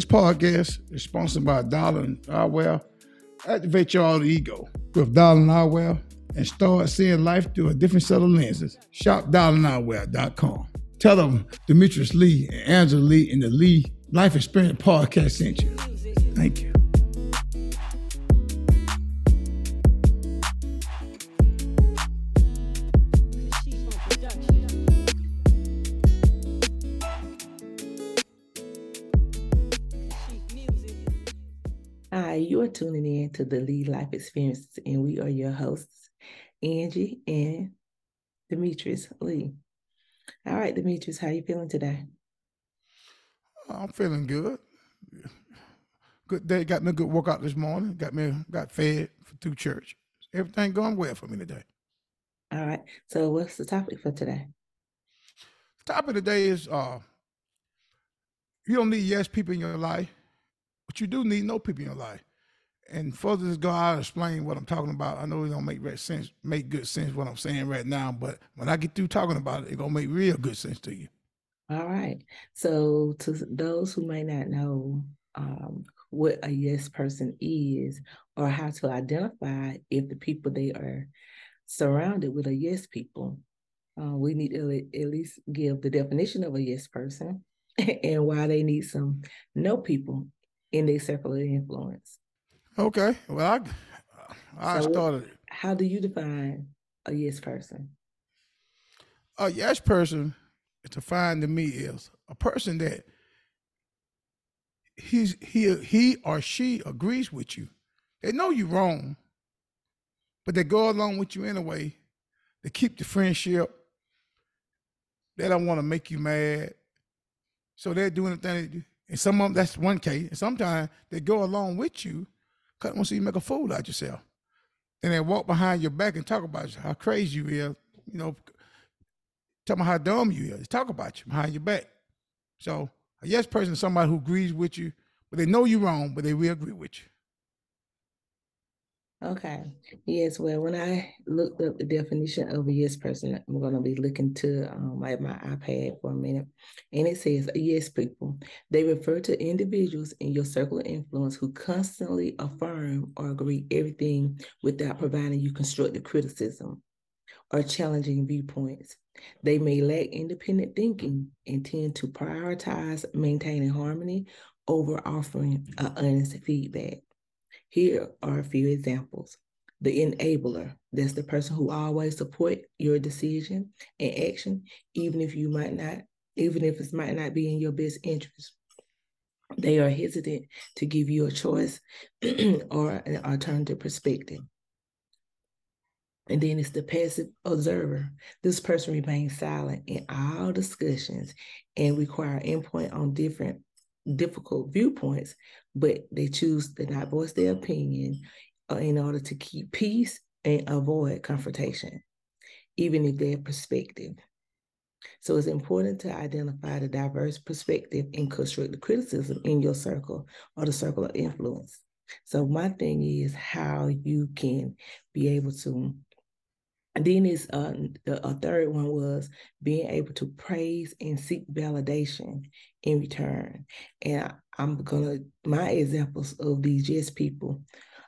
This podcast is sponsored by Darling Eyewear. Activate your alter ego with Darling Eyewear and start seeing life through a different set of lenses. Shop darlingeyewear.com. Tell them Demetrius Lee and Angela Lee in the Lee Life Experience Podcast sent you. Thank you. You are tuning in to the Lee Life Experiences, and we are your hosts, Angie and Demetrius Lee. All right, Demetrius, how you feeling today? I'm feeling good. Good day. Got me a good workout this morning. Got me got fed for through church. Everything going well for me today. All right. So, what's the topic for today? The topic today is uh you don't need yes people in your life, but you do need no people in your life. And further to go, I'll explain what I'm talking about. I know it don't make sense, make good sense what I'm saying right now, but when I get through talking about it, it's gonna make real good sense to you. All right. So, to those who may not know um, what a yes person is or how to identify if the people they are surrounded with are yes people, uh, we need to at least give the definition of a yes person and why they need some no people in their circle of influence. Okay. Well, I I so started. How do you define a yes person? A yes person it's defined to me is a person that he's he he or she agrees with you. They know you're wrong, but they go along with you anyway. They keep the friendship. They don't want to make you mad. So they're doing the thing. And some of them, that's one case. And sometimes they go along with you because they want to see you make a fool out yourself. And they walk behind your back and talk about how crazy you are, you know, Tell me how dumb you is. Talk about you behind your back. So a yes person is somebody who agrees with you, but they know you're wrong, but they will agree with you. Okay. Yes. Well, when I looked up the definition of a yes person, I'm going to be looking to um, my iPad for a minute. And it says, yes, people. They refer to individuals in your circle of influence who constantly affirm or agree everything without providing you constructive criticism or challenging viewpoints. They may lack independent thinking and tend to prioritize maintaining harmony over offering honest feedback. Here are a few examples. The enabler, that's the person who always support your decision and action, even if you might not, even if it might not be in your best interest. They are hesitant to give you a choice or an alternative perspective. And then it's the passive observer. This person remains silent in all discussions and require input on different difficult viewpoints, but they choose to not voice their opinion uh, in order to keep peace and avoid confrontation, even if their perspective. So it's important to identify the diverse perspective and constructive criticism in your circle or the circle of influence. So my thing is how you can be able to and then is uh, the, a third one was being able to praise and seek validation in return. And I'm gonna my examples of these yes people.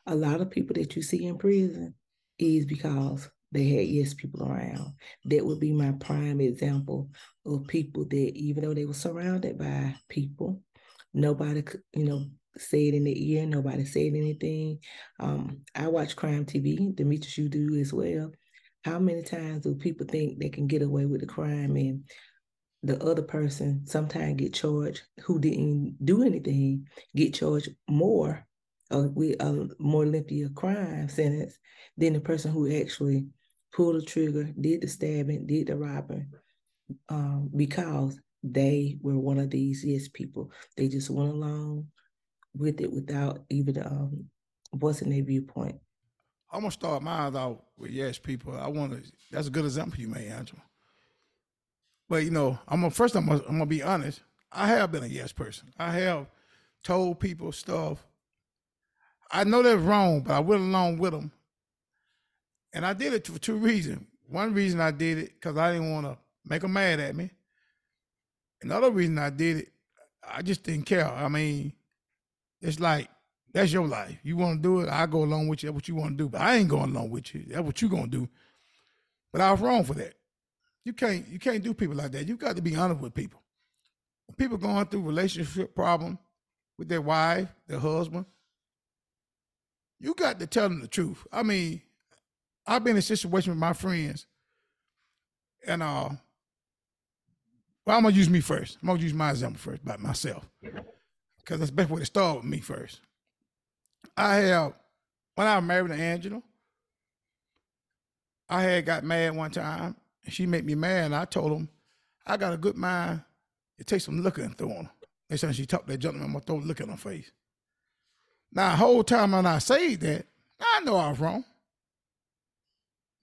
A lot of people that you see in prison is because they had yes people around. That would be my prime example of people that even though they were surrounded by people, nobody you know, say it in the ear, nobody said anything. Um, I watch crime TV, Demetrius, you do as well. How many times do people think they can get away with the crime and the other person sometimes get charged who didn't do anything, get charged more uh, with a more lengthy crime sentence than the person who actually pulled the trigger, did the stabbing, did the robbing, um, because they were one of these yes people. They just went along with it without even um, voicing their viewpoint. I'm gonna start mine out with yes, people. I want to. That's a good example you made, Angela. But you know, I'm gonna first. I'm gonna, I'm gonna be honest. I have been a yes person. I have told people stuff. I know that's wrong, but I went along with them, and I did it for two reasons. One reason I did it because I didn't want to make them mad at me. Another reason I did it, I just didn't care. I mean, it's like that's your life. You want to do it, I go along with you. That's what you want to do, but I ain't going along with you. That's what you gonna do. But I was wrong for that. You can't you can't do people like that. You got to be honest with people. When people going through relationship problem with their wife, their husband, you got to tell them the truth. I mean, I've been in a situation with my friends, and uh, well, I'm gonna use me first. I'm gonna use my example first by myself, because that's best way to start with me first. I have when I was married to Angela, I had got mad one time, and she made me mad, and I told him, I got a good mind. It takes some looking through on her. Next time she talked to that gentleman, I'm gonna throw look in her face. Now, the whole time when I say that, I know I was wrong.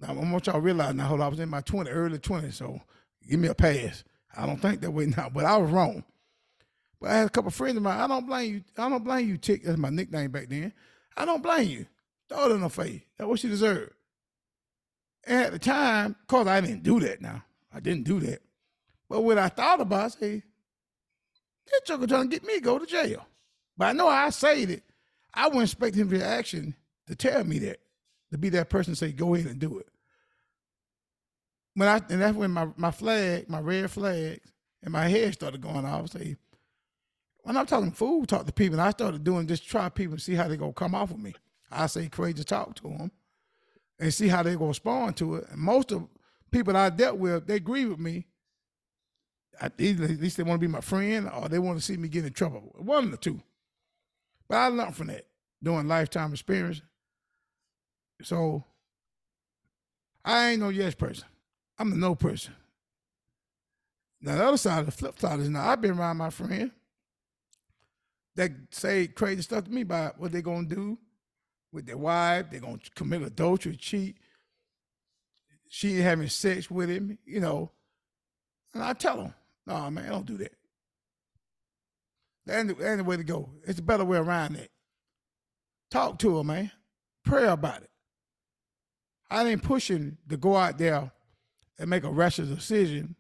Now, I want y'all to realize now, hold on, I was in my 20, early 20s, so give me a pass. I don't think that way now, but I was wrong. But I had a couple friends of mine. I don't blame you. I don't blame you, Tick. That's my nickname back then. I don't blame you. Throw it in face. That's what she deserved. And at the time, of course, I didn't do that now. I didn't do that. But when I thought about it, I say, that joker trying to get me to go to jail. But I know I said it. I wouldn't expect him to action to tell me that, to be that person say, go ahead and do it. When I and that's when my, my flag, my red flags, and my head started going off. Say, when I'm talking food, talk to people, and I started doing just try people and see how they gonna come off with me. I say crazy talk to them and see how they gonna respond to it. And most of people I dealt with, they agree with me. at least they want to be my friend or they want to see me get in trouble. One of the two. But I learned from that doing lifetime experience. So I ain't no yes person. I'm a no person. Now the other side, of the flip side is now I've been around my friend that say crazy stuff to me about what they gonna do with their wife. They're gonna commit adultery, cheat. She having sex with him, you know. And I tell them, no, man, don't do that. That ain't, that ain't the way to go. It's a better way around that. Talk to her, man. Pray about it. I ain't pushing to go out there and make a rational decision.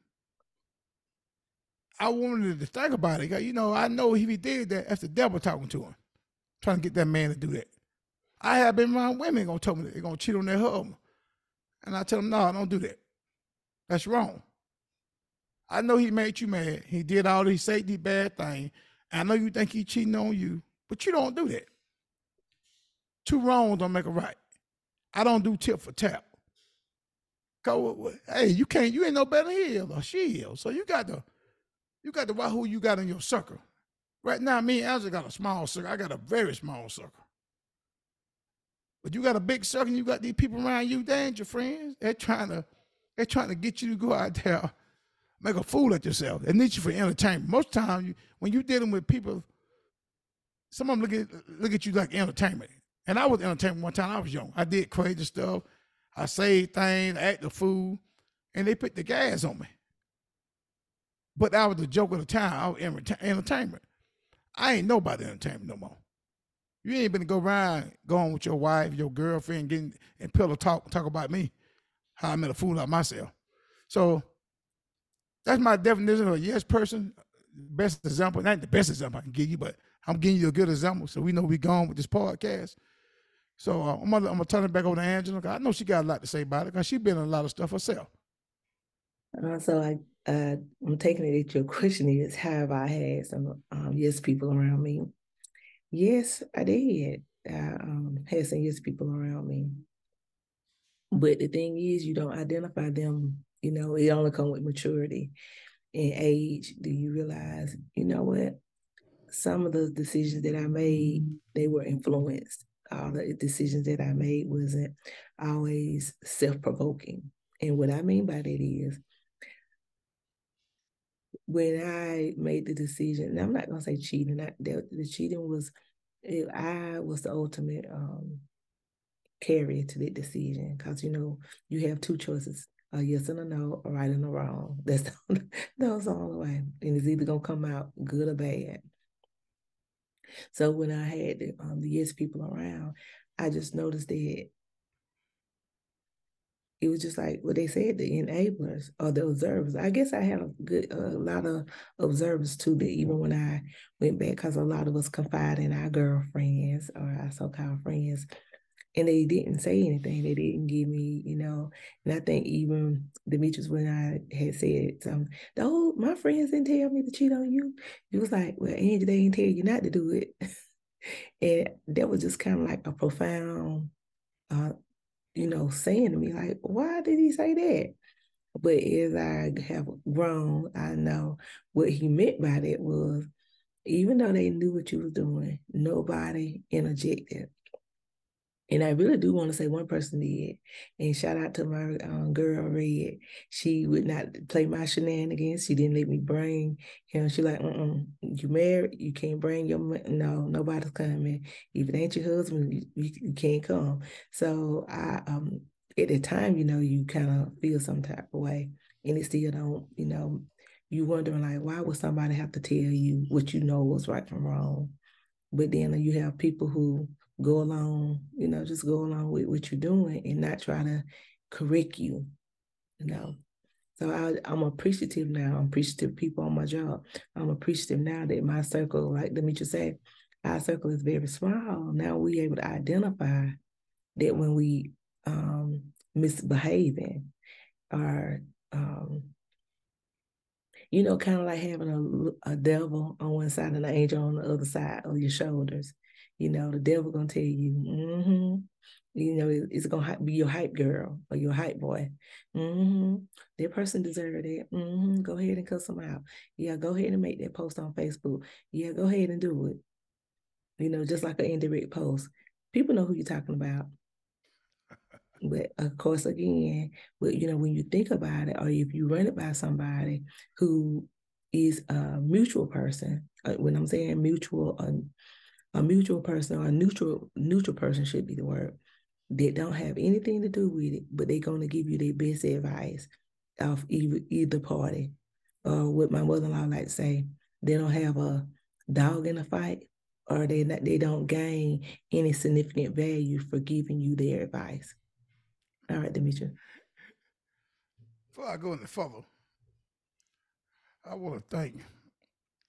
I wanted to think about it. You know, I know if he did that, that's the devil talking to him, trying to get that man to do that. I have been around women gonna tell me they're gonna cheat on their husband. And I tell them, no, don't do that. That's wrong. I know he made you mad. He did all these safety bad things. I know you think he cheating on you, but you don't do that. Two wrongs don't make a right. I don't do tip for tap. Go, hey, you can't. You ain't no better than he or she is. So you got to, you got to watch who you got in your circle. Right now, me and Angela got a small circle. I got a very small circle. But you got a big circle. And you got these people around you. They ain't your friends. They're trying to, they're trying to get you to go out there, make a fool of yourself. They need you for entertainment. Most times, you, when you're dealing with people, some of them look at look at you like entertainment. And I was entertainment one time. I was young. I did crazy stuff. I saved things, I act the fool, and they put the gas on me. But that was the joke of the time. I was entertainment. I ain't nobody entertainment no more. You ain't been to go around going with your wife, your girlfriend, getting and pillow talk talk about me, how I made a fool of myself. So that's my definition of a yes person. Best example, not the best example I can give you, but I'm giving you a good example so we know we gone with this podcast. So uh, I'm, gonna, I'm gonna turn it back over to Angela. I know she got a lot to say about it because she's been in a lot of stuff herself. Uh, so I, uh, I'm taking it that your question is, have I had some um, yes people around me? Yes, I did. I um, had some yes people around me. But the thing is, you don't identify them. You know, it only comes with maturity and age. Do you realize, you know what? Some of the decisions that I made, they were influenced. All the decisions that I made wasn't always self-provoking. And what I mean by that is when I made the decision, and I'm not gonna say cheating. Not the, the cheating was, it, I was the ultimate um, carrier to that decision because you know you have two choices: a yes and a no, a right and a wrong. That's the, that's all the way, and it's either gonna come out good or bad. So when I had the, um, the yes people around, I just noticed that it was just like what they said, the enablers or the observers. I guess I had a good a lot of observers too. That even when I went back, because a lot of us confided in our girlfriends or our so-called friends, and they didn't say anything. They didn't give me, you know. And I think even Demetrius, when I had said something, oh, my friends didn't tell me to cheat on you. It was like, well, Angie, they didn't tell you not to do it. and that was just kind of like a profound uh, you know, saying to me, like, why did he say that? But as I have grown, I know what he meant by that was even though they knew what you was doing, nobody interjected. And I really do want to say one person did. And shout out to my um, girl Red. She would not play my shenanigans. She didn't let me bring him. She like, mm you married, you can't bring your no, nobody's coming. If it ain't your husband, you, you, you can't come. So I um at the time, you know, you kind of feel some type of way, and it still don't, you know, you wondering like, why would somebody have to tell you what you know was right from wrong? But then you have people who go along, you know, just go along with what you're doing and not try to correct you, you know. So I, I'm appreciative now. I'm appreciative people on my job. I'm appreciative now that my circle, like Demetrius said, our circle is very small. Now we able to identify that when we um, misbehaving or um, you know, kind of like having a, a devil on one side and an angel on the other side of your shoulders. You know, the devil gonna tell you, mm-hmm. you know, it, it's gonna be your hype girl or your hype boy. Mm-hmm. That person deserved it. Mm-hmm. Go ahead and cuss them out. Yeah, go ahead and make that post on Facebook. Yeah, go ahead and do it. You know, just like an indirect post. People know who you're talking about. But of course, again, but you know, when you think about it, or if you run it by somebody who is a mutual person, uh, when I'm saying mutual, a mutual person or a neutral neutral person should be the word that don't have anything to do with it, but they're going to give you their best advice of either, either party. Or uh, what my mother-in-law like to say, they don't have a dog in the fight, or they not, they don't gain any significant value for giving you their advice. All right, Demetri. Before I go any further, I want to thank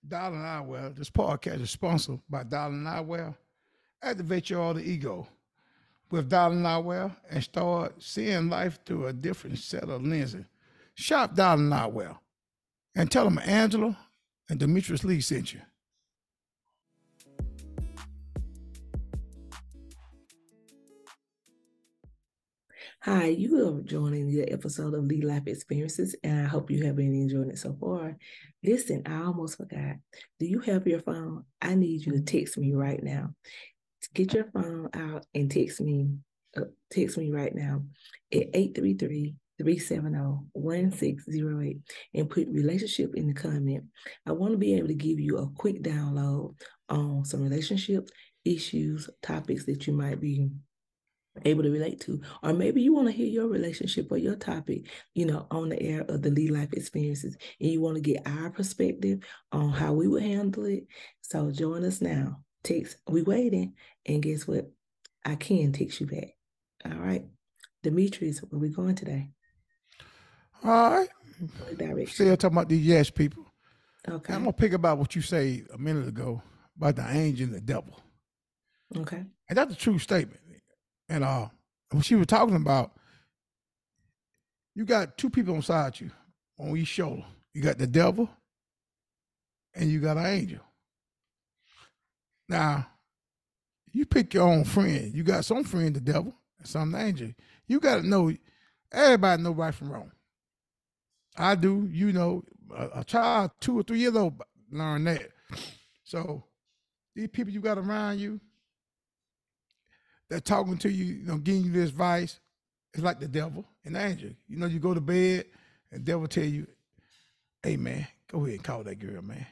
Darling Eyewear. This podcast is sponsored by Darling Eyewear. Activate your alter ego with Darling Eyewear and start seeing life through a different set of lenses. Shop Darling Eyewear and tell them Angela and Demetrius Lee sent you. Hi, you are joining the episode of Lee Life Experiences, and I hope you have been enjoying it so far. Listen, I almost forgot. Do you have your phone? I need you to text me right now. Get your phone out and text me. Uh, text me right now at 833 370 1608 and put relationship in the comment. I want to be able to give you a quick download on some relationship issues, topics that you might be able to relate to. Or maybe you want to hear your relationship or your topic, you know, on the air of the Lee Life experiences, and you want to get our perspective on how we would handle it. So join us now. Text, we waiting. And guess what? I can text you back. All right. Demetrius, where we going today? All right. Still talking about the yes people. Okay. I'm gonna pick about what you say a minute ago about the angel and the devil. Okay. And that's a true statement. And uh, when she was talking about, you got two people inside you on each shoulder. You got the devil, and you got an angel. Now, you pick your own friend. You got some friend the devil and some the angel. You got to know. Everybody know right from wrong. I do. You know, a, a child two or three years old learn that. So these people you got around you, that talking to you, you know, giving you this advice, it's like the devil and the angel. You know, you go to bed and devil tell you, hey man, go ahead and call that girl, man.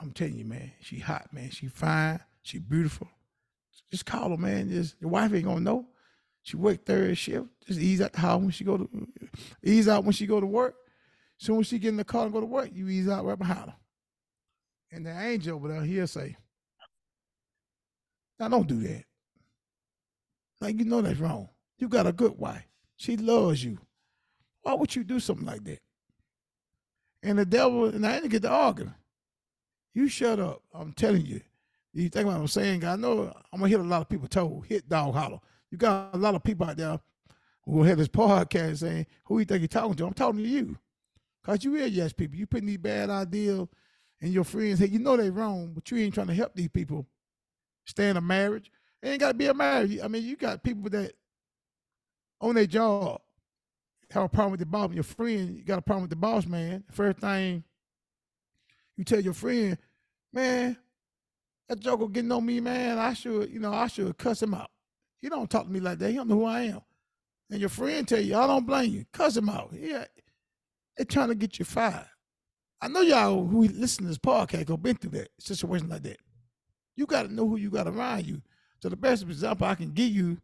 I'm telling you, man, she hot, man. She fine, she beautiful. Just call her, man. Just your wife ain't gonna know. She work third shift. Just ease out the house when she go to ease out when she go to work. Soon as she get in the car and go to work, you ease out right behind her. And the angel over there, he'll say, Now don't do that. Like you know that's wrong. You got a good wife. She loves you. Why would you do something like that? And the devil, and I didn't get to arguing. You shut up. I'm telling you. You think what I'm saying? I know I'm gonna hit a lot of people toe, hit dog hollow. You got a lot of people out there who have this podcast saying, who you think you're talking to? I'm talking to you. Cause you is yes people. You putting these bad ideas in your friends' head. You know they wrong, but you ain't trying to help these people stay in a marriage. It ain't gotta be a marriage. I mean, you got people that on their job have a problem with the boss. Your friend, you got a problem with the boss, man. First thing you tell your friend, man, that joker getting on me, man. I should, you know, I should cuss him out. He don't talk to me like that. He don't know who I am. And your friend tell you, I don't blame you. Cuss him out. Yeah, uh, they trying to get you fired. I know y'all who listen to this podcast go been through that situation like that. You got to know who you got around you. So the best example I can give you,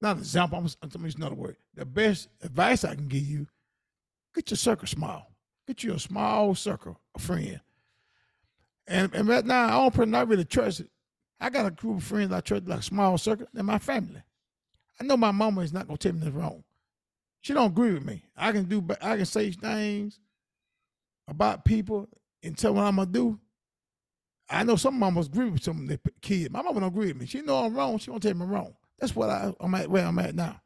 not an example, I'm, I'm going to use another word. The best advice I can give you, get your circle small. Get you a small circle of friends. And, and right now, I don't pretty not really trust it. I got a group of friends I trust like small circle. They're my family. I know my mama is not gonna tell me this wrong. She don't agree with me. I can do, I can say things about people and tell what I'm gonna do. I know some mamas agree with some of their kids. My mama don't agree with me. She know I'm wrong. She won't tell me I'm wrong. That's what I, I'm at where I'm at now.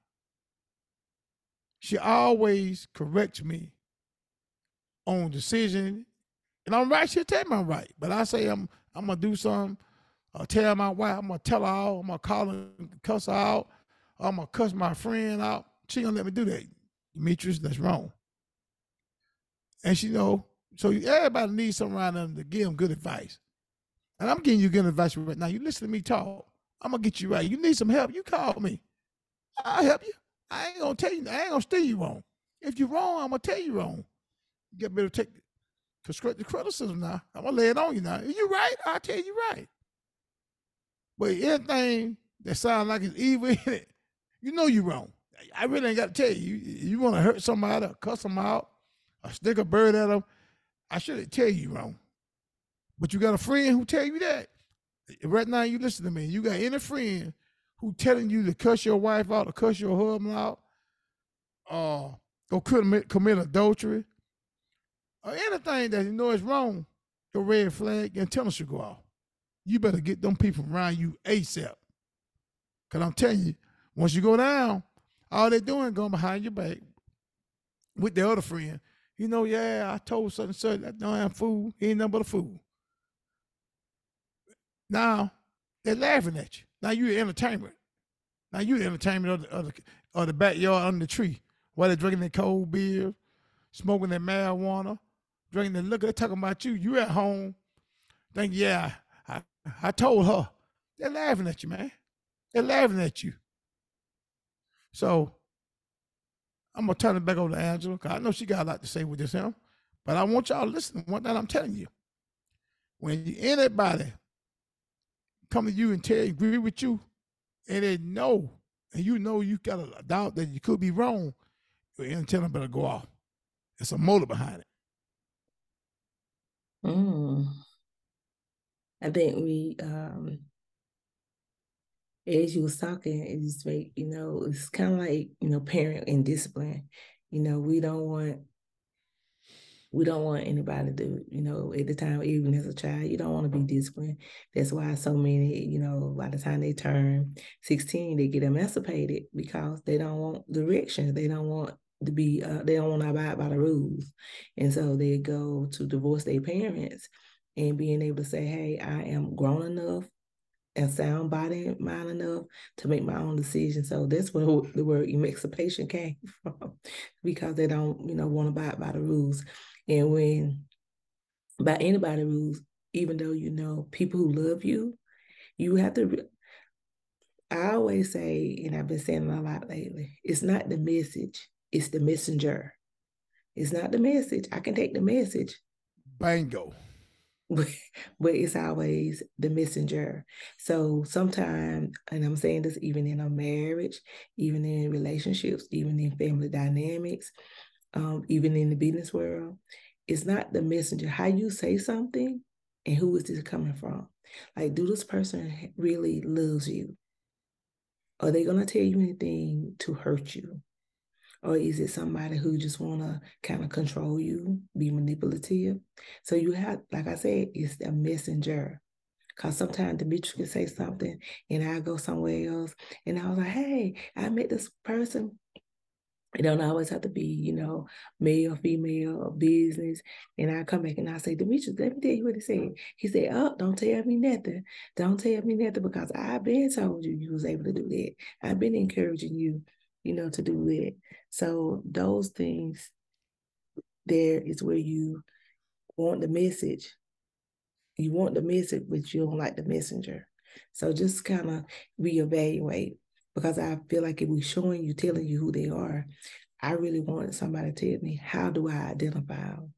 She always corrects me on decision. And I'm right, she'll tell me I'm right. But I say I'm I'm gonna do something, uh, I'll tell my wife, I'm gonna tell her out, I'm gonna call her and cuss her out, I'm gonna cuss my friend out. She gonna let me do that. Demetrius, that's wrong. And she know, so everybody needs someone around them to give them good advice. And I'm giving you good advice right now. You listen to me talk. I'm gonna get you right. You need some help, you call me. I'll help you. I ain't gonna tell you, I ain't gonna steer you wrong. If you're wrong, I'm gonna tell you wrong get better take constructive criticism now. I'm gonna lay it on you now. If you right, I'll tell you right. But anything that sounds like it's evil in it, you know you wrong. I really ain't got to tell you. You, you want to hurt somebody, or cuss them out, or stick a bird at them. I shouldn't tell you wrong. But you got a friend who tell you that. Right now, you listen to me. You got any friend who telling you to cuss your wife out, or cuss your husband out, or uh, go commit, commit adultery, or anything that you know is wrong, your red flag and tell antenna should go off. You better get them people around you ASAP. Cause I'm telling you, once you go down, all they're doing going behind your back with the other friend. You know, yeah, I told such and such that damn fool, he ain't nothing but a fool. Now they're laughing at you. Now you're entertainment. Now you're entertainment of the, of the, of the backyard under the tree while they're drinking their cold beer, smoking their marijuana, drinking the liquor, they're talking about you. You at home, think, yeah, I, I told her. They're laughing at you, man. They're laughing at you. So I'm gonna turn it back over to Angela because I know she got a lot to say with this him. But I want y'all to listen to one thing I'm telling you. When anybody come to you and tell agree with you, and they know, and you know you got a doubt that you could be wrong, your antenna better go off. There's a motive behind it. Mm. I think we, um, as you was talking, it just make you know it's kind of like you know parent and discipline. You know, we don't want we don't want anybody to, you know, at the time, even as a child, you don't want to be disciplined. That's why so many, you know, by the time they turn 16, they get emancipated because they don't want directions. They don't want to be uh, they don't want to abide by the rules and so they go to divorce their parents and being able to say hey i am grown enough and sound body and mind enough to make my own decisions so that's where the word emancipation came from because they don't you know want to abide by the rules and when by anybody rules even though you know people who love you you have to I always say, and I've been saying a lot lately, it's not the message, it's the messenger. It's not the message. I can take the message. Bingo. But, but it's always the messenger. So sometimes, and I'm saying this even in a marriage, even in relationships, even in family dynamics, um, even in the business world, it's not the messenger. How you say something and who is this coming from? Like, do this person really loves you? Are they gonna tell you anything to hurt you? Or is it somebody who just wanna kind of control you, be manipulative? So you have, like I said, it's a messenger. Cause sometimes Demetrius can say something and I go somewhere else and I was like, hey, I met this person it don't always have to be, you know, male, female, business. And I come back and I say, Demetrius, let me tell you what he said. He said, Oh, don't tell me nothing. Don't tell me nothing because I've been told you you was able to do that. I've been encouraging you, you know, to do it. So those things there is where you want the message. You want the message, but you don't like the messenger. So just kind of reevaluate because I feel like if we're showing you, telling you who they are, I really want somebody to tell me, how do I identify them?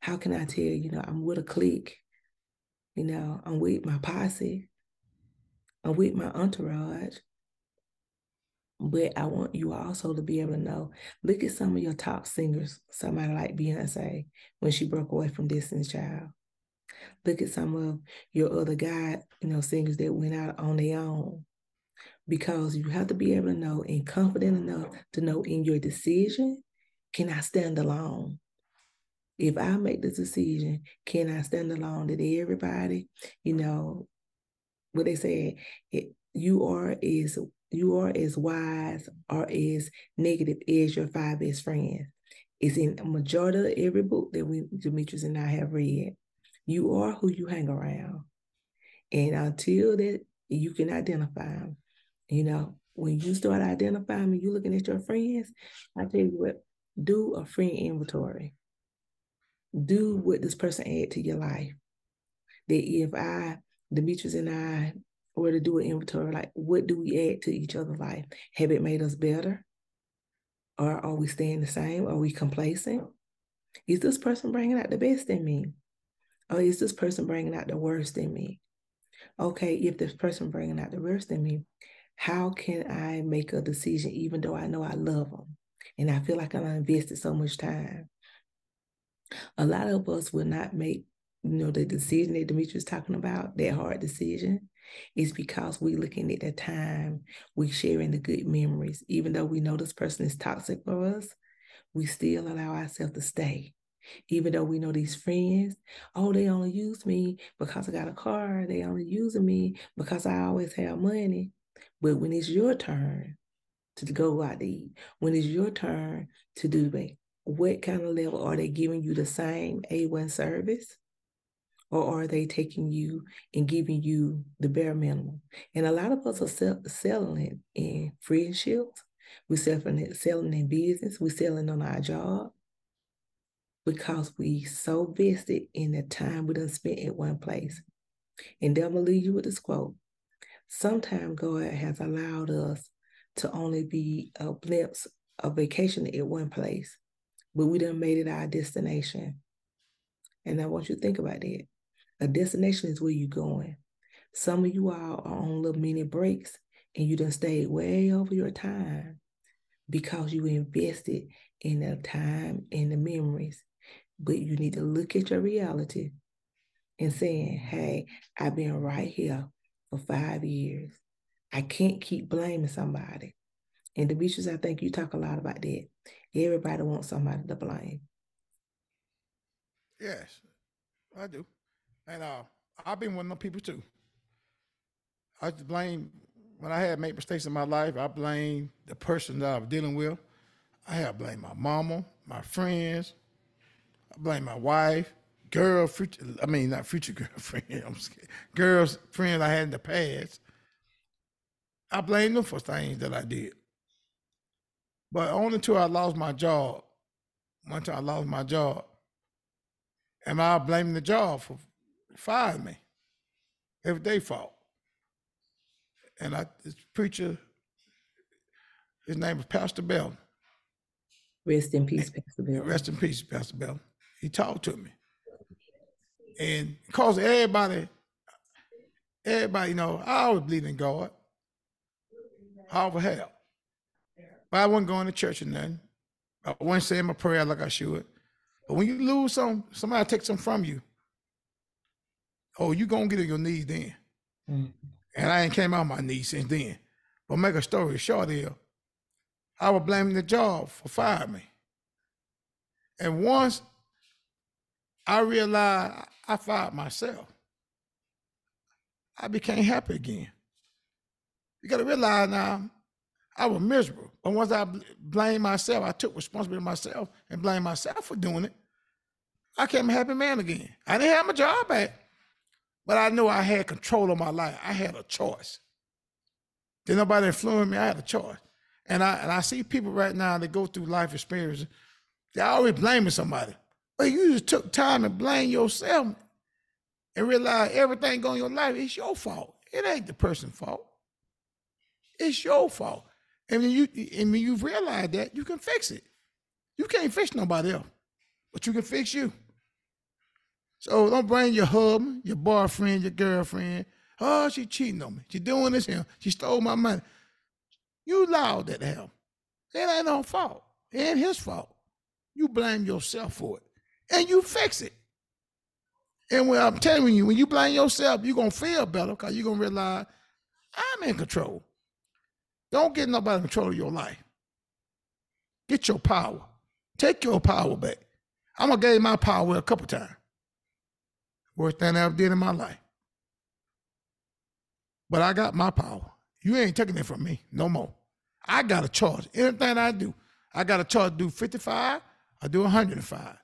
How can I tell, you know, I'm with a clique, you know, I'm with my posse, I'm with my entourage. But I want you also to be able to know, look at some of your top singers, somebody like Beyonce, when she broke away from Destiny's Child. Look at some of your other guy, you know, singers that went out on their own because you have to be able to know and confident enough to know in your decision can I stand alone? If I make this decision, can I stand alone? That everybody, you know, what they say, it, you are as you are as wise or as negative as your five best friends. It's in a majority of every book that we Demetrius and I have read. You are who you hang around. And until that you can identify you know, when you start identifying, you're looking at your friends, I tell you what, do a friend inventory. Do what this person add to your life. That if I, Demetrius and I, were to do an inventory, like what do we add to each other's life? Have it made us better? Or are we staying the same? Are we complacent? Is this person bringing out the best in me? Or is this person bringing out the worst in me? Okay, if this person bringing out the worst in me, how can I make a decision even though I know I love them and I feel like I invested so much time? A lot of us will not make, you know, the decision that Demetrius talking about, that hard decision, is because we're looking at the time, we're sharing the good memories. Even though we know this person is toxic for us, we still allow ourselves to stay. Even though we know these friends, oh, they only use me because I got a car. They only using me because I always have money. But when it's your turn to go out to eat, when it's your turn to do that, what kind of level are they giving you the same A1 service? Or are they taking you and giving you the bare minimum? And a lot of us are sell- selling it in friendships. We're selling it, selling in business. We're selling on our job because we so vested in the time we done spent at one place. And then I'm gonna leave you with this quote sometimes God has allowed us to only be a glimpse of vacation at one place, but we done made it our destination. And I want you to think about that. A destination is where you're going. Some of you all are on little mini breaks and you done stayed way over your time because you invested in the time and the memories. But you need to look at your reality and saying, hey, I've been right here for five years. I can't keep blaming somebody. And Demetrius, I think you talk a lot about that. Everybody wants somebody to blame. Yes, I do. And uh, I've been one of them people too. I blame when I had made mistakes in my life, I blame the person that I was dealing with. I have blamed my mama, my friends, I blame my wife, girl, future, I mean, not future girlfriend, I'm scared, girls, friends I had in the past, I blame them for things that I did. But only until I lost my job, once I lost my job, am I blaming the job for firing me? If they fault. And I, this preacher, his name was Pastor Bell. Rest in peace, Pastor Bell. Rest in peace, Pastor Bell. He talked to me. And because everybody, everybody, you know, I always believe in God. I always have. But I wasn't going to church or nothing. I wasn't saying my prayer like I should. But when you lose some, somebody takes some from you. Oh, you gonna get on your knees then. Mm. And I ain't came out my knees since then. But make a story short here, I was blaming the job for firing me. And once I realized I fired myself, I became happy again. You got to realize now, I was miserable. But once I blamed myself, I took responsibility myself and blamed myself for doing it. I became a happy man again. I didn't have my job back, but I knew I had control of my life. I had a choice. Did nobody influence me? I had a choice. And I and I see people right now that go through life experiences, they're always blaming somebody. But you just took time to blame yourself and realize everything going in your life, it's your fault. It ain't the person's fault. It's your fault. And when you and when you realize that, you can fix it. You can't fix nobody else, but you can fix you. So don't blame your husband, your boyfriend, your girlfriend. Oh, she cheating on me. She doing this here. She stole my money. You allowed that to happen. It ain't no fault. It ain't his fault. You blame yourself for it. And you fix it. And when I'm telling you, when you blame yourself, you're gonna feel better because you're gonna realize I'm in control. Don't get nobody in control of your life. Get your power. Take your power back. I'm gonna give my power a couple times. Worst thing I ever did in my life. But I got my power. You ain't taking it from me no more. I got a charge. Anything I do, I got a charge do 55, I do 105.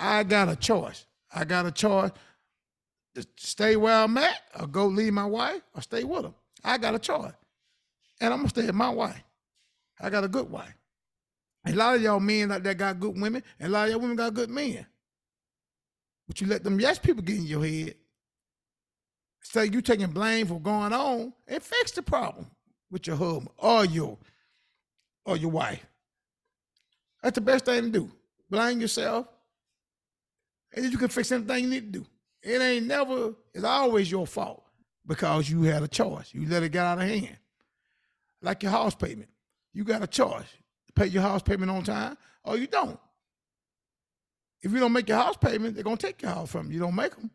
I got a choice. I got a choice to stay where I'm at or go leave my wife or stay with her. I got a choice. And I'm gonna stay with my wife. I got a good wife. A lot of y'all men like that got good women, and a lot of y'all women got good men. But you let them yes people get in your head. Say you taking blame for going on and fix the problem with your husband or your or your wife. That's the best thing to do. Blame yourself, and you can fix anything you need to do. It ain't never, it's always your fault because you had a choice. You let it get out of hand like your house payment. You got a choice to pay your house payment on time or you don't. If you don't make your house payment, they're gonna take your house from you. You don't make them,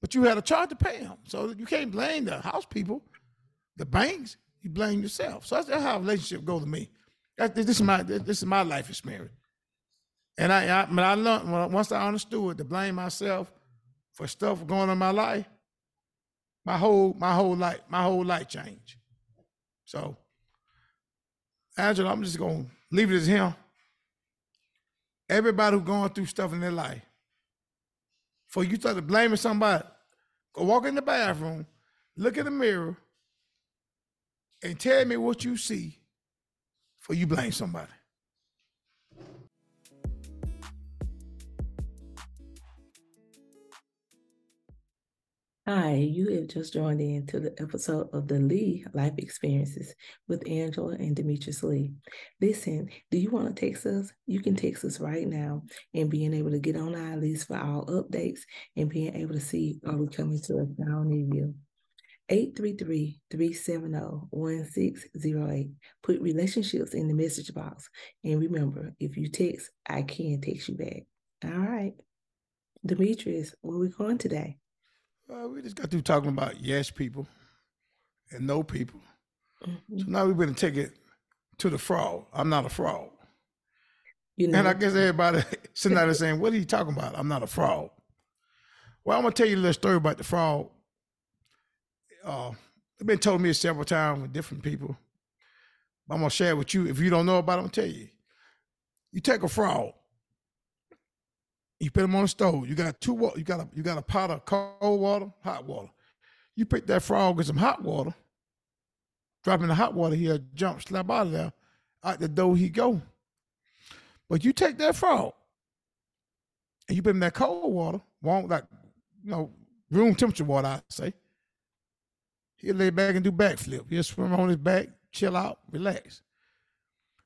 but you had a charge to pay them. So you can't blame the house people, the banks. You blame yourself. So that's, how relationship go to me. That's, this is my this is my life experience. And I, I when I learned once I understood to blame myself for stuff going on in my life, my whole my whole life my whole life changed. So Angela, I'm just gonna leave it as him. Everybody who's going through stuff in their life, for you start blaming somebody, go walk in the bathroom, look in the mirror, and tell me what you see for you blame somebody. Hi, you have just joined in to the episode of the Lee Life Experiences with Angela and Demetrius Lee. Listen, do you want to text us? You can text us right now and being able to get on our list for all updates and being able to see are we coming to a town near you. 833-370-1608. Put relationships in the message box. And remember, if you text, I can text you back. All right. Demetrius, where we going today? Uh, we just got through talking about yes people and no people. Mm-hmm. So now we're going to take it to the fraud. I'm not a fraud. You know. And I guess everybody sitting out there saying, what are you talking about? I'm not a fraud. Well, I'm going to tell you a little story about the fraud. Uh, it's been told me several times with different people. I'm going to share it with you. If you don't know about it, I'm going to tell you. You take a fraud you put them on the stove. You got two water. You got a you got a pot of cold water, hot water. You pick that frog with some hot water. Drop in the hot water, he'll jump, slap out of there. Out the door he go. But you take that frog and you put him in that cold water, warm like you know, room temperature water, I say. He'll lay back and do backflip. He'll swim on his back, chill out, relax.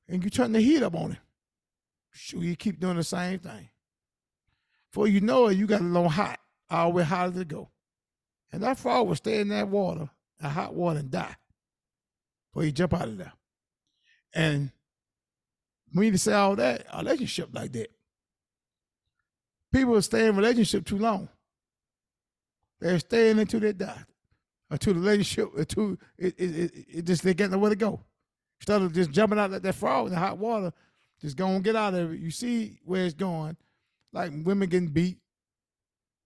And you turn the heat up on him. Sure, you keep doing the same thing. Before you know it, you got a little hot, all the way to go. And that frog will stay in that water, that hot water, and die before you jump out of there. And we need to say all that, a relationship like that. People stay in relationship too long. They're staying until they die. until the relationship, until it, it, it, it just they get nowhere to go. Instead of just jumping out like that frog in the hot water, just go and get out of it. You see where it's going. Like women getting beat.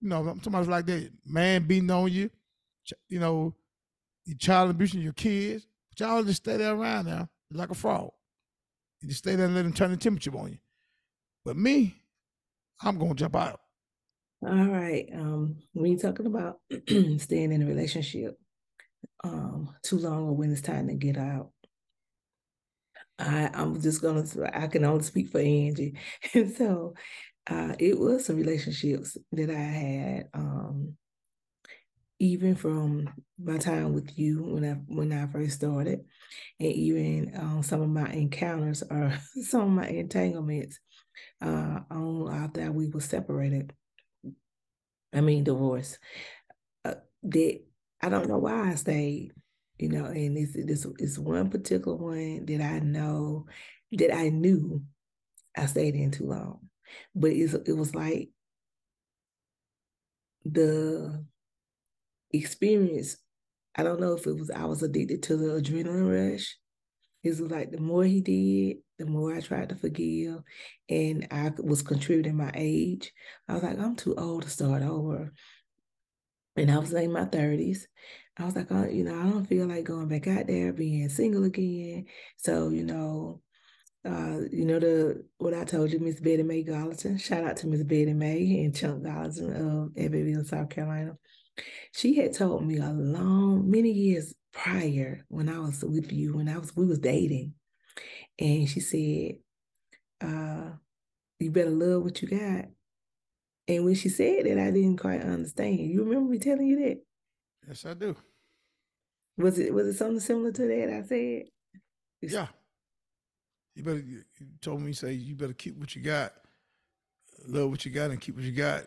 You know, somebody's like that, man beating on you, you know, your child abusing your kids. But y'all just stay there around now like a frog. You just stay there and let them turn the temperature on you. But me, I'm gonna jump out. All right. Um, when you're talking about staying in a relationship um too long or when it's time to get out, I, I'm just gonna I can only speak for Angie. And so uh it was some relationships that I had um even from my time with you when I when I first started, and even um, some of my encounters or some of my entanglements uh, on after we were separated. I mean, divorce. Uh, that I don't know why I stayed, you know, and this this is one particular one that I know that I knew I stayed in too long, but it was like the experience. I don't know if it was I was addicted to the adrenaline rush. It was like the more he did, the more I tried to forgive, and I was contributing my age. I was like, I'm too old to start over. And I was in my 30s. I was like, oh, you know, I don't feel like going back out there being single again. So, you know, uh, you know, the what I told you, Miss Betty Mae Gallatin. Shout out to Miss Betty Mae and Chunk Gallatin of Evansville, South Carolina. She had told me a long, many years prior when I was with you, when I was we was dating, and she said, uh, "You better love what you got." And when she said that, I didn't quite understand. You remember me telling you that? Yes, I do. Was it was it something similar to that I said? Yeah. You better you told me say you better keep what you got, love what you got, and keep what you got.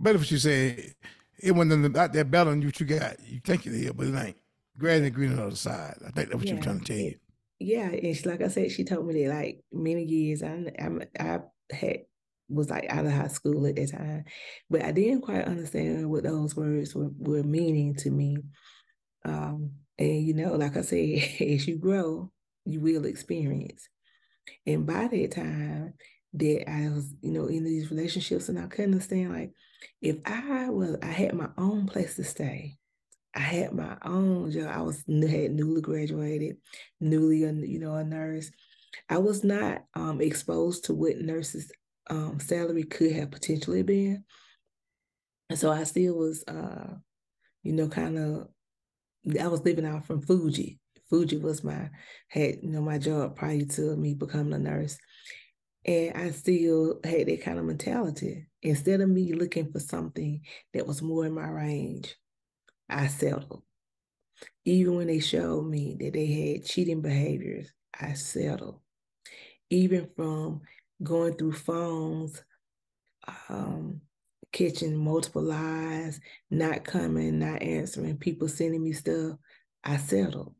Better what you say. It wasn't out there battling what you got. You think it is, but it ain't. Grass and green on the other side. I think that's what yeah. you're trying to tell you. Yeah, and she, like I said, she told me that like many years. I I, I had was like out of high school at that time, but I didn't quite understand what those words were, were meaning to me. Um, and you know, like I said, as you grow, you will experience. And by that time, that I was, you know, in these relationships, and I couldn't understand like if I was, I had my own place to stay. I had my own job. I was had newly graduated, newly, you know, a nurse. I was not um, exposed to what nurses' um, salary could have potentially been, and so I still was, uh, you know, kind of. I was living out from Fuji. Fuji was my had you know my job prior to me becoming a nurse, and I still had that kind of mentality. Instead of me looking for something that was more in my range, I settled. Even when they showed me that they had cheating behaviors, I settled. Even from going through phones, um, catching multiple lies, not coming, not answering, people sending me stuff, I settled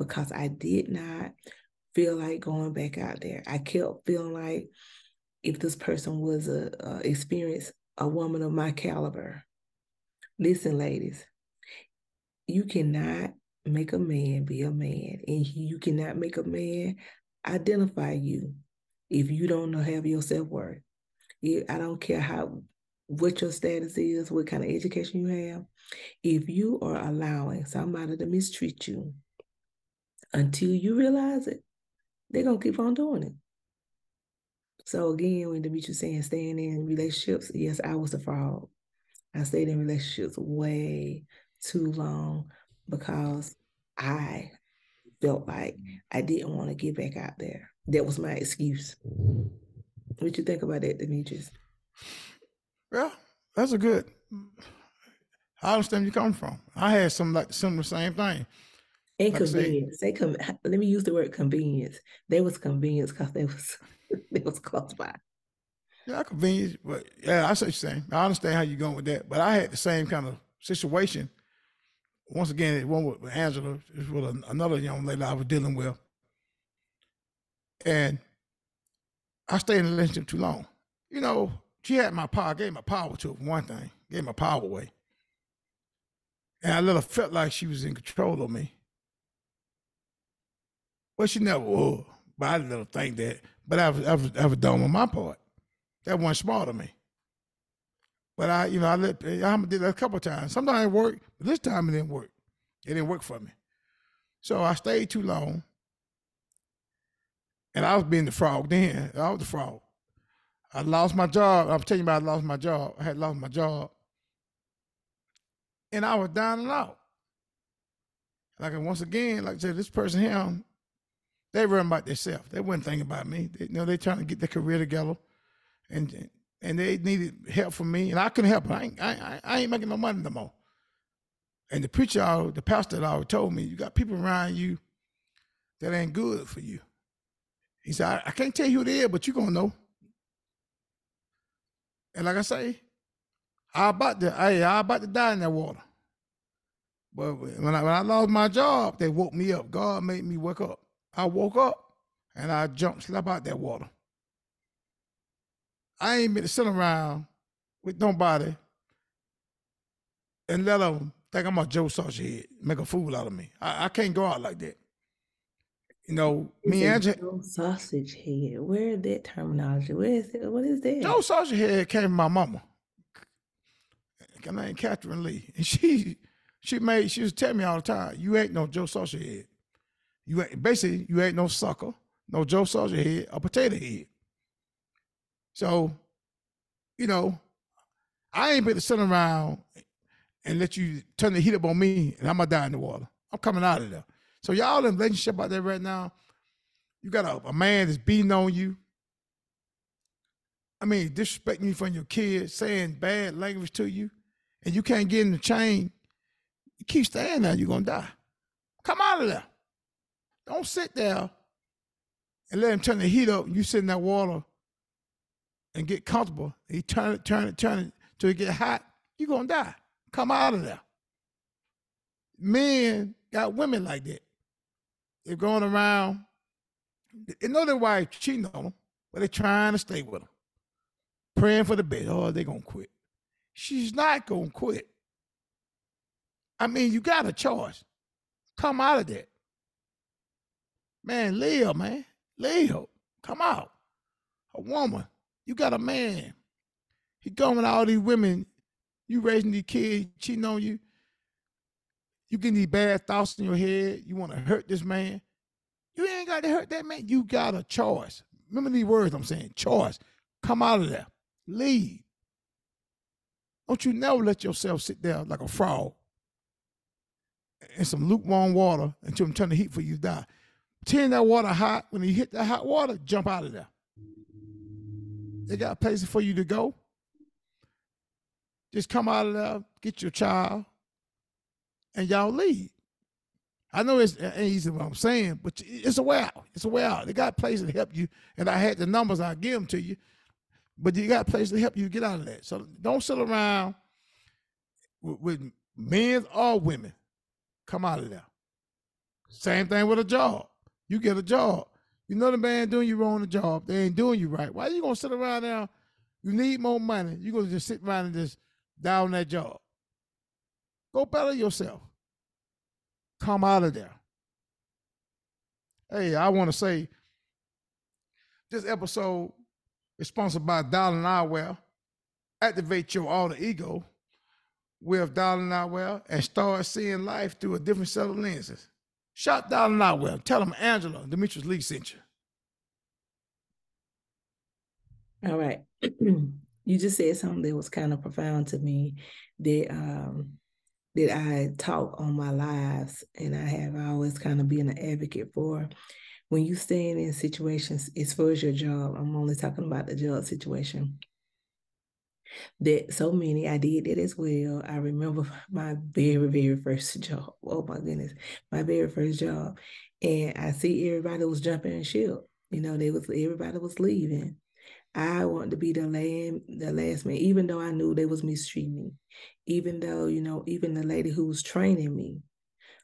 because I did not feel like going back out there. I kept feeling like if this person was a, a experienced a woman of my caliber. Listen, ladies, you cannot make a man be a man, and you cannot make a man identify you if you don't know have your self worth. I don't care how what your status is, what kind of education you have. If you are allowing somebody to mistreat you until you realize it, they're gonna keep on doing it. So again, when Demetrius saying staying in relationships, yes, I was a fraud. I stayed in relationships way too long because I felt like I didn't want to get back out there. That was my excuse. What you think about that, Demetrius? Well, that's a good. I understand you come from. I had some like similar same thing. Inconvenience. They come. Let me use the word convenience. They was convenience because they was they was close by. Yeah, convenience, but yeah, I say the same. I understand how you're going with that, but I had the same kind of situation. Once again, it one with Angela, is with another young lady I was dealing with, and I stayed in a relationship too long. You know, she had my power, gave my power to her, one thing, gave my power away. And I little felt like she was in control of me. Well, she never was. But I little think that. But I've I was, I was dumb on my part. That wasn't smart of me. But I, you know, I let eh, I did that a couple times. Sometimes it worked, but this time it didn't work. It didn't work for me. So I stayed too long. And I was being the frog then. I was the frog. I lost my job. I'm telling you about I lost my job. I had lost my job. And I was down and out. Like once again, like I said, this person here, they run about themselves. They wasn't thinking about me. They, you know, they trying to get their career together, and and they needed help from me, and I couldn't help. I ain't, I, I ain't making no money no more. And the preacher, the pastor, always told me, you got people around you that ain't good for you. He said, I, I can't tell you who they is, but you gonna know. And like I say, I about to, I, I about to die in that water. But when I, when I lost my job, they woke me up. God made me wake up. I woke up and I jumped, slap out that water. I ain't been to sit around with nobody and let them think I'm a Joe Sausage Head, make a fool out of me. I, I can't go out like that. You know, me and Joe, Joe sausage head. Where is that terminology? Where is it? What is that? Joe Sausage Head came from my mama. Her name Catherine Lee. And she she made she was telling me all the time, you ain't no Joe Sausage Head. You ain't basically you ain't no sucker, no Joe Sausage Head, a potato head. So, you know, I ain't been to sit around and let you turn the heat up on me and I'm gonna die in the water. I'm coming out of there. So y'all in relationship out there right now, you got a, a man that's beating on you. I mean, disrespecting you from your kids, saying bad language to you, and you can't get in the chain. You keep staying there, you're gonna die. Come out of there. Don't sit there and let him turn the heat up. You sit in that water and get comfortable. He turn it, turn it, turn it till it get hot. You're gonna die. Come out of there. Men got women like that. They're going around. They know their wife cheating on them, but they're trying to stay with them. Praying for the best. Oh, they're gonna quit. She's not gonna quit. I mean, you got a choice. Come out of that. Man, live, man. Live. Come out. A woman. You got a man. He going with all these women. You raising these kids, cheating on you. You getting these bad thoughts in your head. You want to hurt this man. You ain't got to hurt that man. You got a choice. Remember these words I'm saying. Choice. Come out of there. Leave. Don't you never let yourself sit there like a frog in some lukewarm water until I'm turn the heat for you to die. Turn that water hot. When you hit that hot water, jump out of there. They got places for you to go. Just come out of there, get your child, and y'all leave. I know it's ain't easy what I'm saying, but it's a way out. It's a way out. They got places to help you, and I had the numbers. I give them to you, but you got places to help you get out of that. So don't sit around with, with men or women. Come out of there. Same thing with a job. You get a job. You know the man doing you wrong the job. They ain't doing you right. Why you gonna sit around there? You need more money. You gonna just sit around and just down that job. Go better yourself. Come out of there. Hey, I want to say this episode is sponsored by Darling Eyewear. Activate your alter ego with Darling Eyewear and start seeing life through a different set of lenses. Shout Darling Eyewear. Tell them Angela, Demetrius Lee sent you. All right. you just said something that was kind of profound to me that um that I talk on my lives and I have always kind of been an advocate for. When you stand in situations as far as your job, I'm only talking about the job situation. That so many, I did that as well. I remember my very, very first job. Oh my goodness, my very first job. And I see everybody was jumping ship. You know, they was everybody was leaving. I wanted to be the land, the last man, even though I knew they was mistreating me. Even though, you know, even the lady who was training me,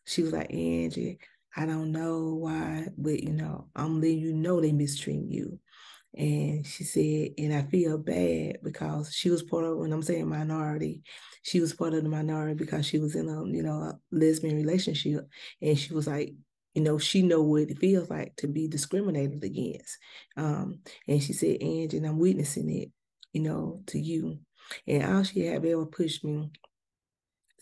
she was like, Angie, I don't know why, but you know, I'm letting you know they mistreat you. And she said, and I feel bad because she was part of when I'm saying minority, she was part of the minority because she was in a, you know, a lesbian relationship. And she was like, you know, she know what it feels like to be discriminated against. Um, and she said, Angie, and I'm witnessing it, you know, to you. And all she had ever pushed me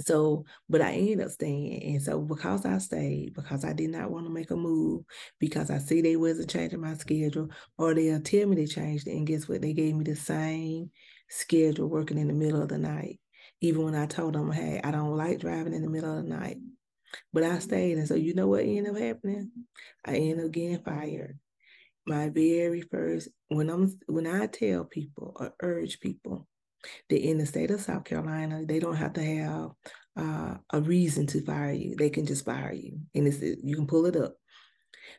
so, but I ended up staying. And so because I stayed, because I did not want to make a move, because I see they wasn't changing my schedule, or they'll tell me they changed it. And guess what? They gave me the same schedule working in the middle of the night. Even when I told them, hey, I don't like driving in the middle of the night. But I stayed. And so you know what ended up happening? I ended up getting fired. My very first when I'm when I tell people or urge people that in the state of South Carolina, they don't have to have uh, a reason to fire you. They can just fire you, and it's you can pull it up.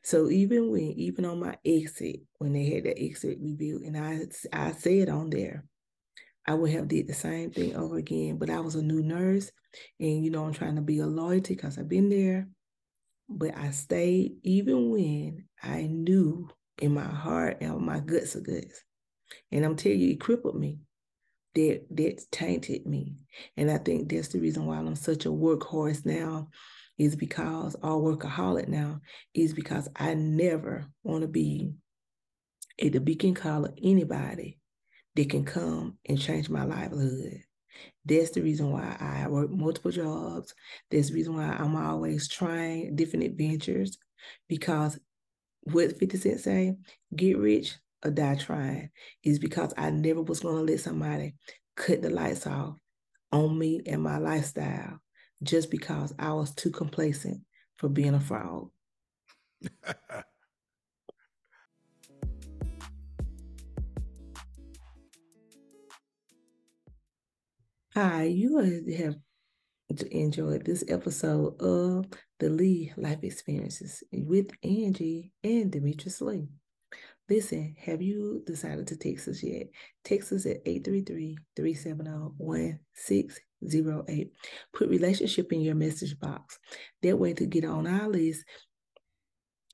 So even when even on my exit, when they had the exit review, and I I said on there, I would have did the same thing over again. But I was a new nurse, and you know I'm trying to be a loyalty because I've been there. But I stayed even when I knew in my heart and my guts of guts. And I'm telling you, it crippled me that that tainted me. And I think that's the reason why I'm such a workhorse now, is because or workaholic now, is because I never want to be a the beacon call of anybody that can come and change my livelihood. That's the reason why I work multiple jobs. That's the reason why I'm always trying different adventures because what 50 Cent say, get rich or die trying is because I never was going to let somebody cut the lights off on me and my lifestyle just because I was too complacent for being a fraud. Hi, you have enjoyed this episode of the Lee Life Experiences with Angie and Demetrius Lee. Listen, have you decided to text us yet? Text us at 833-370-1608. Put relationship in your message box. That way to get on our list,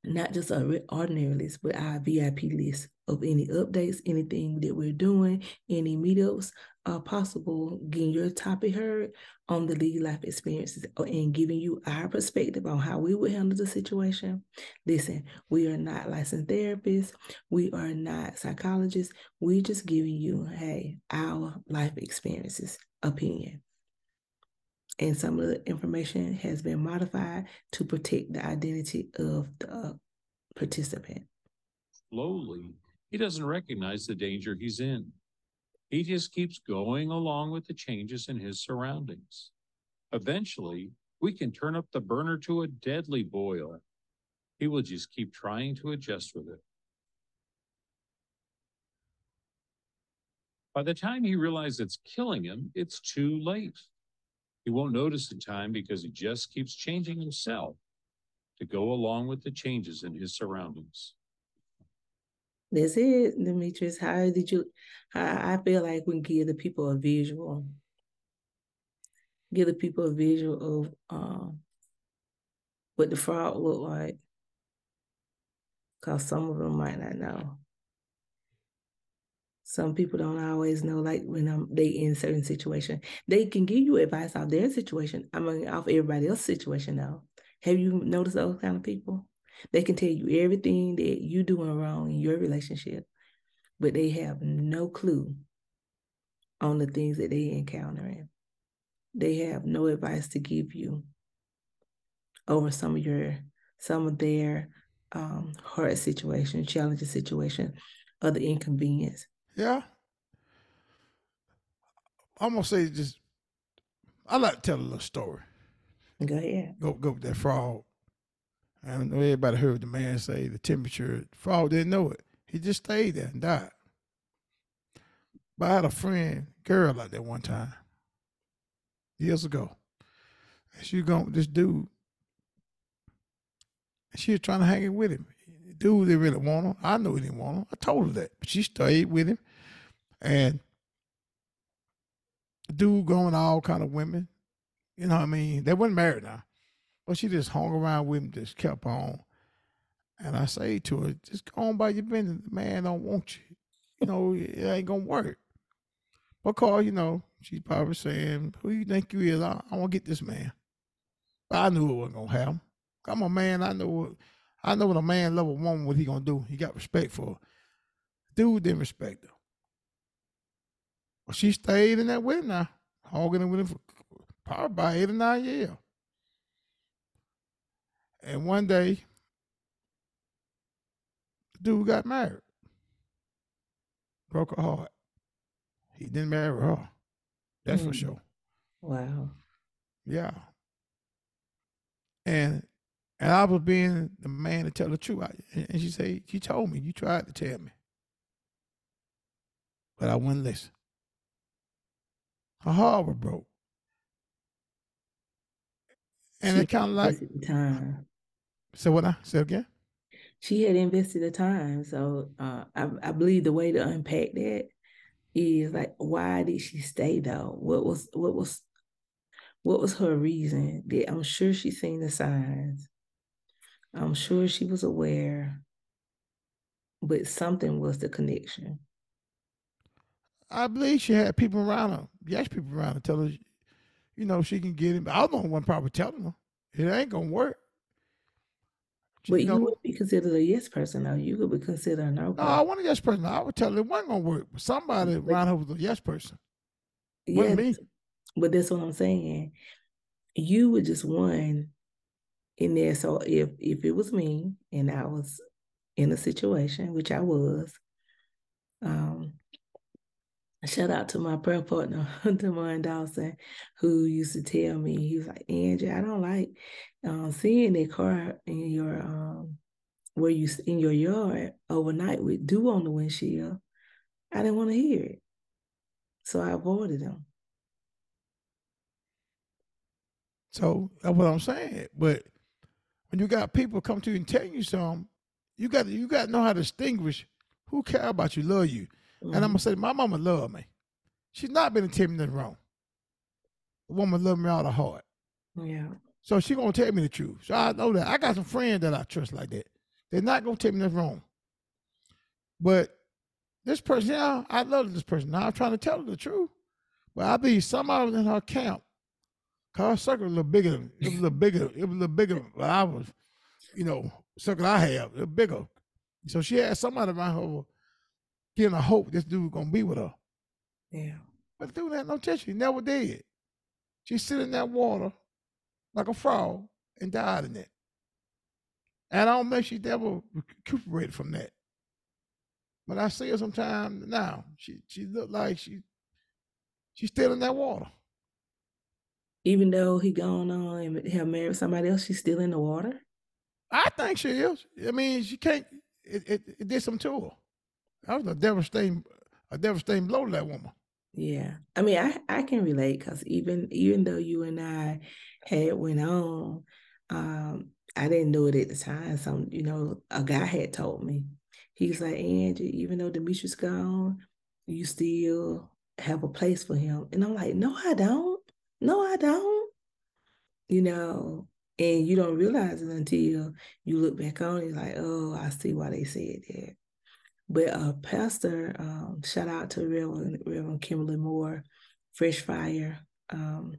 not just our ordinary list, but our VIP list of any updates, anything that we're doing, any meetups, uh, possible getting your topic heard on the Lee life experiences uh, and giving you our perspective on how we would handle the situation. Listen, we are not licensed therapists, we are not psychologists. We're just giving you, hey, our life experiences opinion. And some of the information has been modified to protect the identity of the participant. Slowly, he doesn't recognize the danger he's in. He just keeps going along with the changes in his surroundings. Eventually, we can turn up the burner to a deadly boil. He will just keep trying to adjust with it. By the time he realizes it's killing him, it's too late. He won't notice the time because he just keeps changing himself to go along with the changes in his surroundings. That's it, Demetrius. How did you? How I feel like we give the people a visual, give the people a visual of um, what the fraud look like, because some of them might not know. Some people don't always know, like when um, they in certain situation, they can give you advice off their situation. I mean, off everybody else's situation. Now, have you noticed those kind of people? They can tell you everything that you're doing wrong in your relationship, but they have no clue on the things that they encountering. They have no advice to give you over some of your some of their um, hard situation, challenging situation, other inconvenience. Yeah. I'm gonna say just I like to tell a little story. Go ahead. Go go with that frog. I don't know everybody heard the man say the temperature. Frog didn't know it. He just stayed there and died. But I had a friend, girl like that one time, years ago. And she was going with this dude. And she was trying to hang it with him. dude didn't really want him. I knew he didn't want him. I told her that. But she stayed with him. And dude going all kind of women. You know what I mean? They weren't married now. But she just hung around with him, just kept on. And I say to her, just go on by your business. The man don't want you. you know, it ain't gonna work. Because, you know, she's probably saying, Who you think you is? I, I want to get this man. But I knew it wasn't gonna happen. I'm a man, I know what I know what a man love a woman, what he gonna do. He got respect for her. Dude didn't respect her. Well, she stayed in that with now, hogging it with him for probably about eight or nine years. And one day, the dude got married. Broke her heart. He didn't marry her. That's for Mm. sure. Wow. Yeah. And and I was being the man to tell the truth. I, and and she said, she told me, you tried to tell me. But I wouldn't listen. Her heart was broke. And She it kind of like, time. So what I said again? She had invested the time. So uh, I, I believe the way to unpack that is like, why did she stay though? What was what was what was her reason? That I'm sure she seen the signs. I'm sure she was aware, but something was the connection. I believe she had people around her. Yes, people around her tell her, you know, she can get him. I was the one probably telling her it ain't gonna work. But you you know, would be considered a yes person though. You could be considered a no no, I want a yes person. I would tell it wasn't gonna work. Somebody around her was a yes person. wasn't me. Yes, but that's what I'm saying. You were just one in there. So if if it was me and I was in a situation, which I was, um, shout out to my prayer partner, Demond Dawson, who used to tell me, he was like, Angie, I don't like uh, seeing that car in your um where you in your yard overnight with dew on the windshield. I didn't want to hear it. So I avoided them. So that's what I'm saying. But when you got people come to you and tell you something, you got to you got to know how to distinguish who care about you, love you. And I'm gonna mm-hmm. say, my mama love me. She's not been telling me nothing wrong. The woman love me out of heart. yeah. So she gonna tell me the truth. So I know that. I got some friends that I trust like that. They're not gonna tell me nothing wrong. But this person, yeah, I love this person. Now I'm trying to tell her the truth. But I believe somebody was in her camp. Cause her circle was a little bigger. than- It was a little bigger. It was a little bigger than I was, you know, circle I have. Was bigger. So she had somebody around her giving her hope this dude gonna be with her. Yeah. But the dude had no tension. He never did. She sit in that water like a frog and died in it. And I don't think she ever recuperated from that. But I see her sometime now. She she looked like she she's still in that water. Even though he gone on and have married somebody else, she's still in the water. I think she is. I mean, she can't. It, it, it did some to her. That was a devastating, a devastating blow to that woman. Yeah. I mean, I I can relate because even even though you and I had went on, um, I didn't know it at the time. Some, you know, a guy had told me. He's like, Angie, even though Demetrius gone, you still have a place for him. And I'm like, no, I don't. No, I don't. You know, and you don't realize it until you look back on it, like, oh, I see why they said that. But uh, Pastor, um, shout out to Reverend, Reverend Kimberly Moore, Fresh Fire um,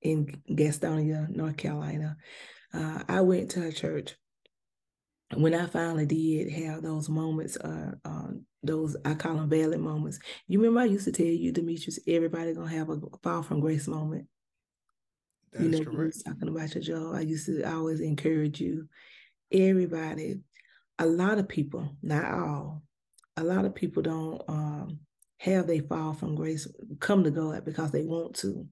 in Gastonia, North Carolina. Uh, I went to her church. When I finally did have those moments, uh, um, those I call them valley moments. You remember I used to tell you, Demetrius, everybody gonna have a fall from grace moment. That you know, you talking about your job. I used to always encourage you. Everybody, a lot of people, not all, a lot of people don't um, have they fall from grace, come to God because they want to.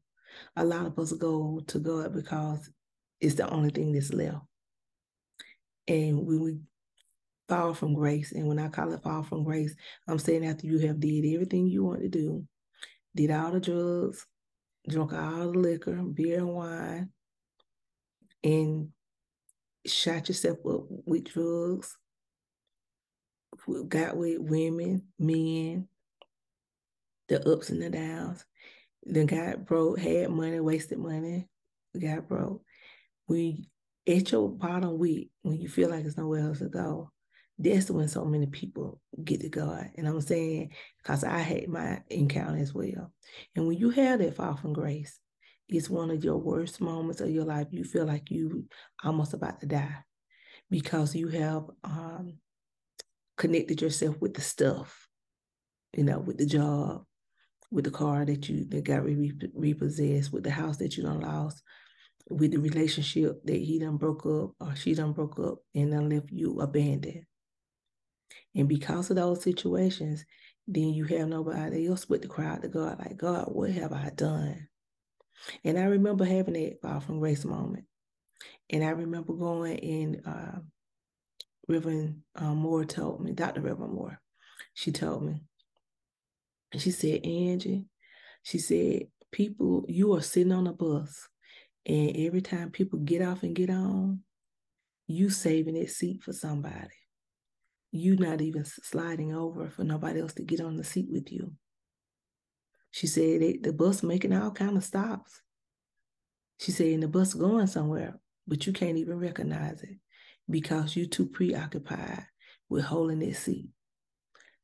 A lot of us go to God because it's the only thing that's left. And when we fall from grace, and when I call it fall from grace, I'm saying after you have did everything you want to do, did all the drugs, drunk all the liquor, beer and wine, and shot yourself up with drugs, got with women, men, the ups and the downs, then got broke, had money, wasted money, got broke. We at your bottom week, when you feel like there's nowhere else to go, That's when so many people get to God. And I'm saying, because I had my encounter as well. And when you have that fall from grace, it's one of your worst moments of your life. You feel like you almost about to die because you have um, connected yourself with the stuff, you know, with the job, with the car that you that got re- repossessed, with the house that you done lost, with the relationship that he done broke up or she done broke up and then left you abandoned. And because of those situations, then you have nobody else but to cry out to God, like, God, what have I done? And I remember having that fall from grace moment. And I remember going in, uh, Reverend uh, Moore told me, Dr. Reverend Moore, she told me, and she said, Angie, she said, people, you are sitting on a bus, and every time people get off and get on, you saving that seat for somebody. You not even sliding over for nobody else to get on the seat with you. She said the bus making all kind of stops. She said, and the bus going somewhere, but you can't even recognize it because you're too preoccupied with holding that seat.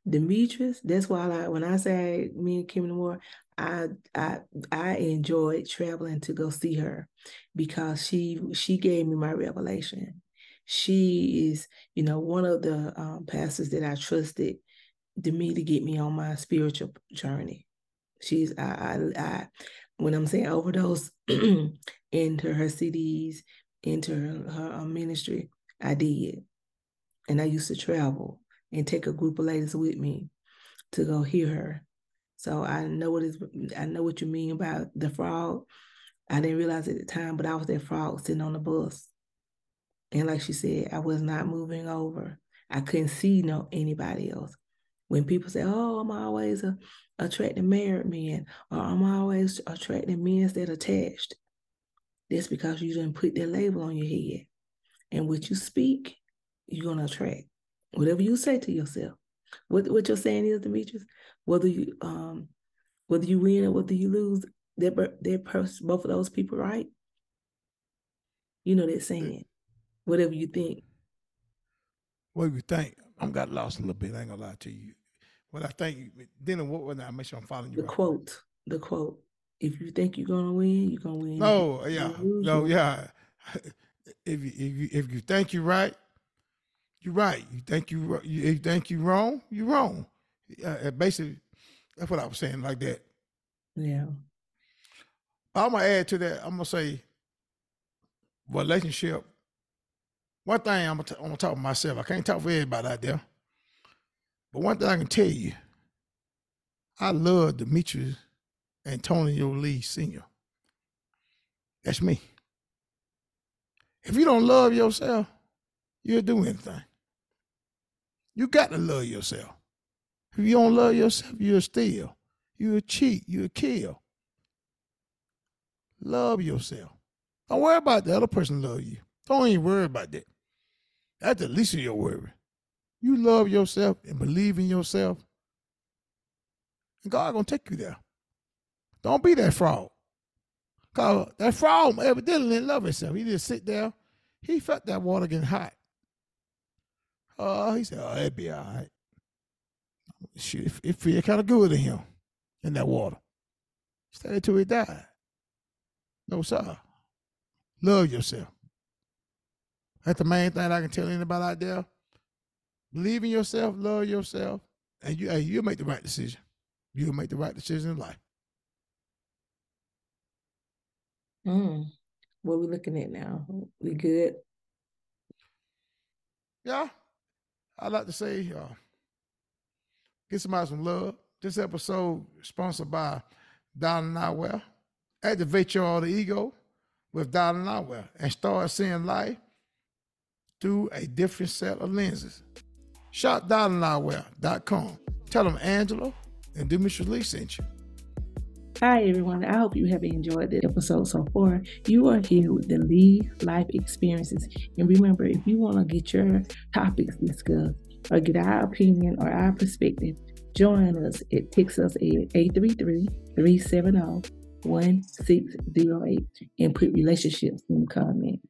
Demetrius, that's why I, when I say me and Kim Moore, I I I enjoyed traveling to go see her because she she gave me my revelation. She is, you know, one of the um, pastors that I trusted to me to get me on my spiritual journey. She's I I, I when I'm saying overdose into her CDs, into her, her um, ministry, I did. And I used to travel and take a group of ladies with me to go hear her. So I know what is I know what you mean about the frog. I didn't realize at the time, but I was that frog sitting on the bus. And like she said, I was not moving over. I couldn't see no anybody else. When people say, "Oh, I'm always attracting married men," or "I'm always attracting men that are attached," that's because you didn't put that label on your head. And what you speak, you're gonna attract. Whatever you say to yourself. What what you're saying is, Demetrius, whether you um whether you win or whether you lose, they're, they're both of those people right. You know that saying. Whatever you think. What you think? I'm got lost a little bit. I ain't gonna lie to you. What I think, then what was I make sure I'm following you? The right. quote. The quote. If you think you're gonna win, you're gonna win. No, yeah, no, yeah. if you, if you if you think you're right, you're right. You think you you, think you're wrong, you're wrong. Uh, basically, that's what I was saying, like that. Yeah. I'm gonna add to that. I'm gonna say relationship. One thing I'm gonna, t- I'm gonna talk to myself. I can't talk for everybody out there, but one thing I can tell you, I love Demetrius Antonio Lee Senior. That's me. If you don't love yourself, you'll do anything. You got to love yourself. If you don't love yourself, you'll steal. You'll cheat. You'll kill. Love yourself. Don't worry about the other person love you. Don't even worry about that. That's the least of your worry. You love yourself and believe in yourself, and God gonna take you there. Don't be that fraud. Cause that frog evidently didn't love himself. He just sit there. He felt that water getting hot. Uh, he said, "Oh, it'd be all right." Shoot, it, it feel kind of good to him in that water. Stayed till he died. No sir. Love yourself. That's the main thing I can tell anybody out there. Believe in yourself, love yourself, and you hey, you'll make the right decision. You'll make the right decision in life. Mm. What we looking at now? We good? Yeah. I'd like to say, uh, get somebody some love. This episode sponsored by Donald Nowell. Activate your alter ego with Donald Nowell and start seeing life through a different set of lenses. Shop DonaldNowell.com. Tell them Angela and Demetrius Lee sent you. Hi, everyone. I hope you have enjoyed the episode so far. You are here with the Lee Life Experiences. And remember, if you want to get your topics discussed or get our opinion or our perspective, join us at Texas at 833 370 1608 and put relationships in the comments.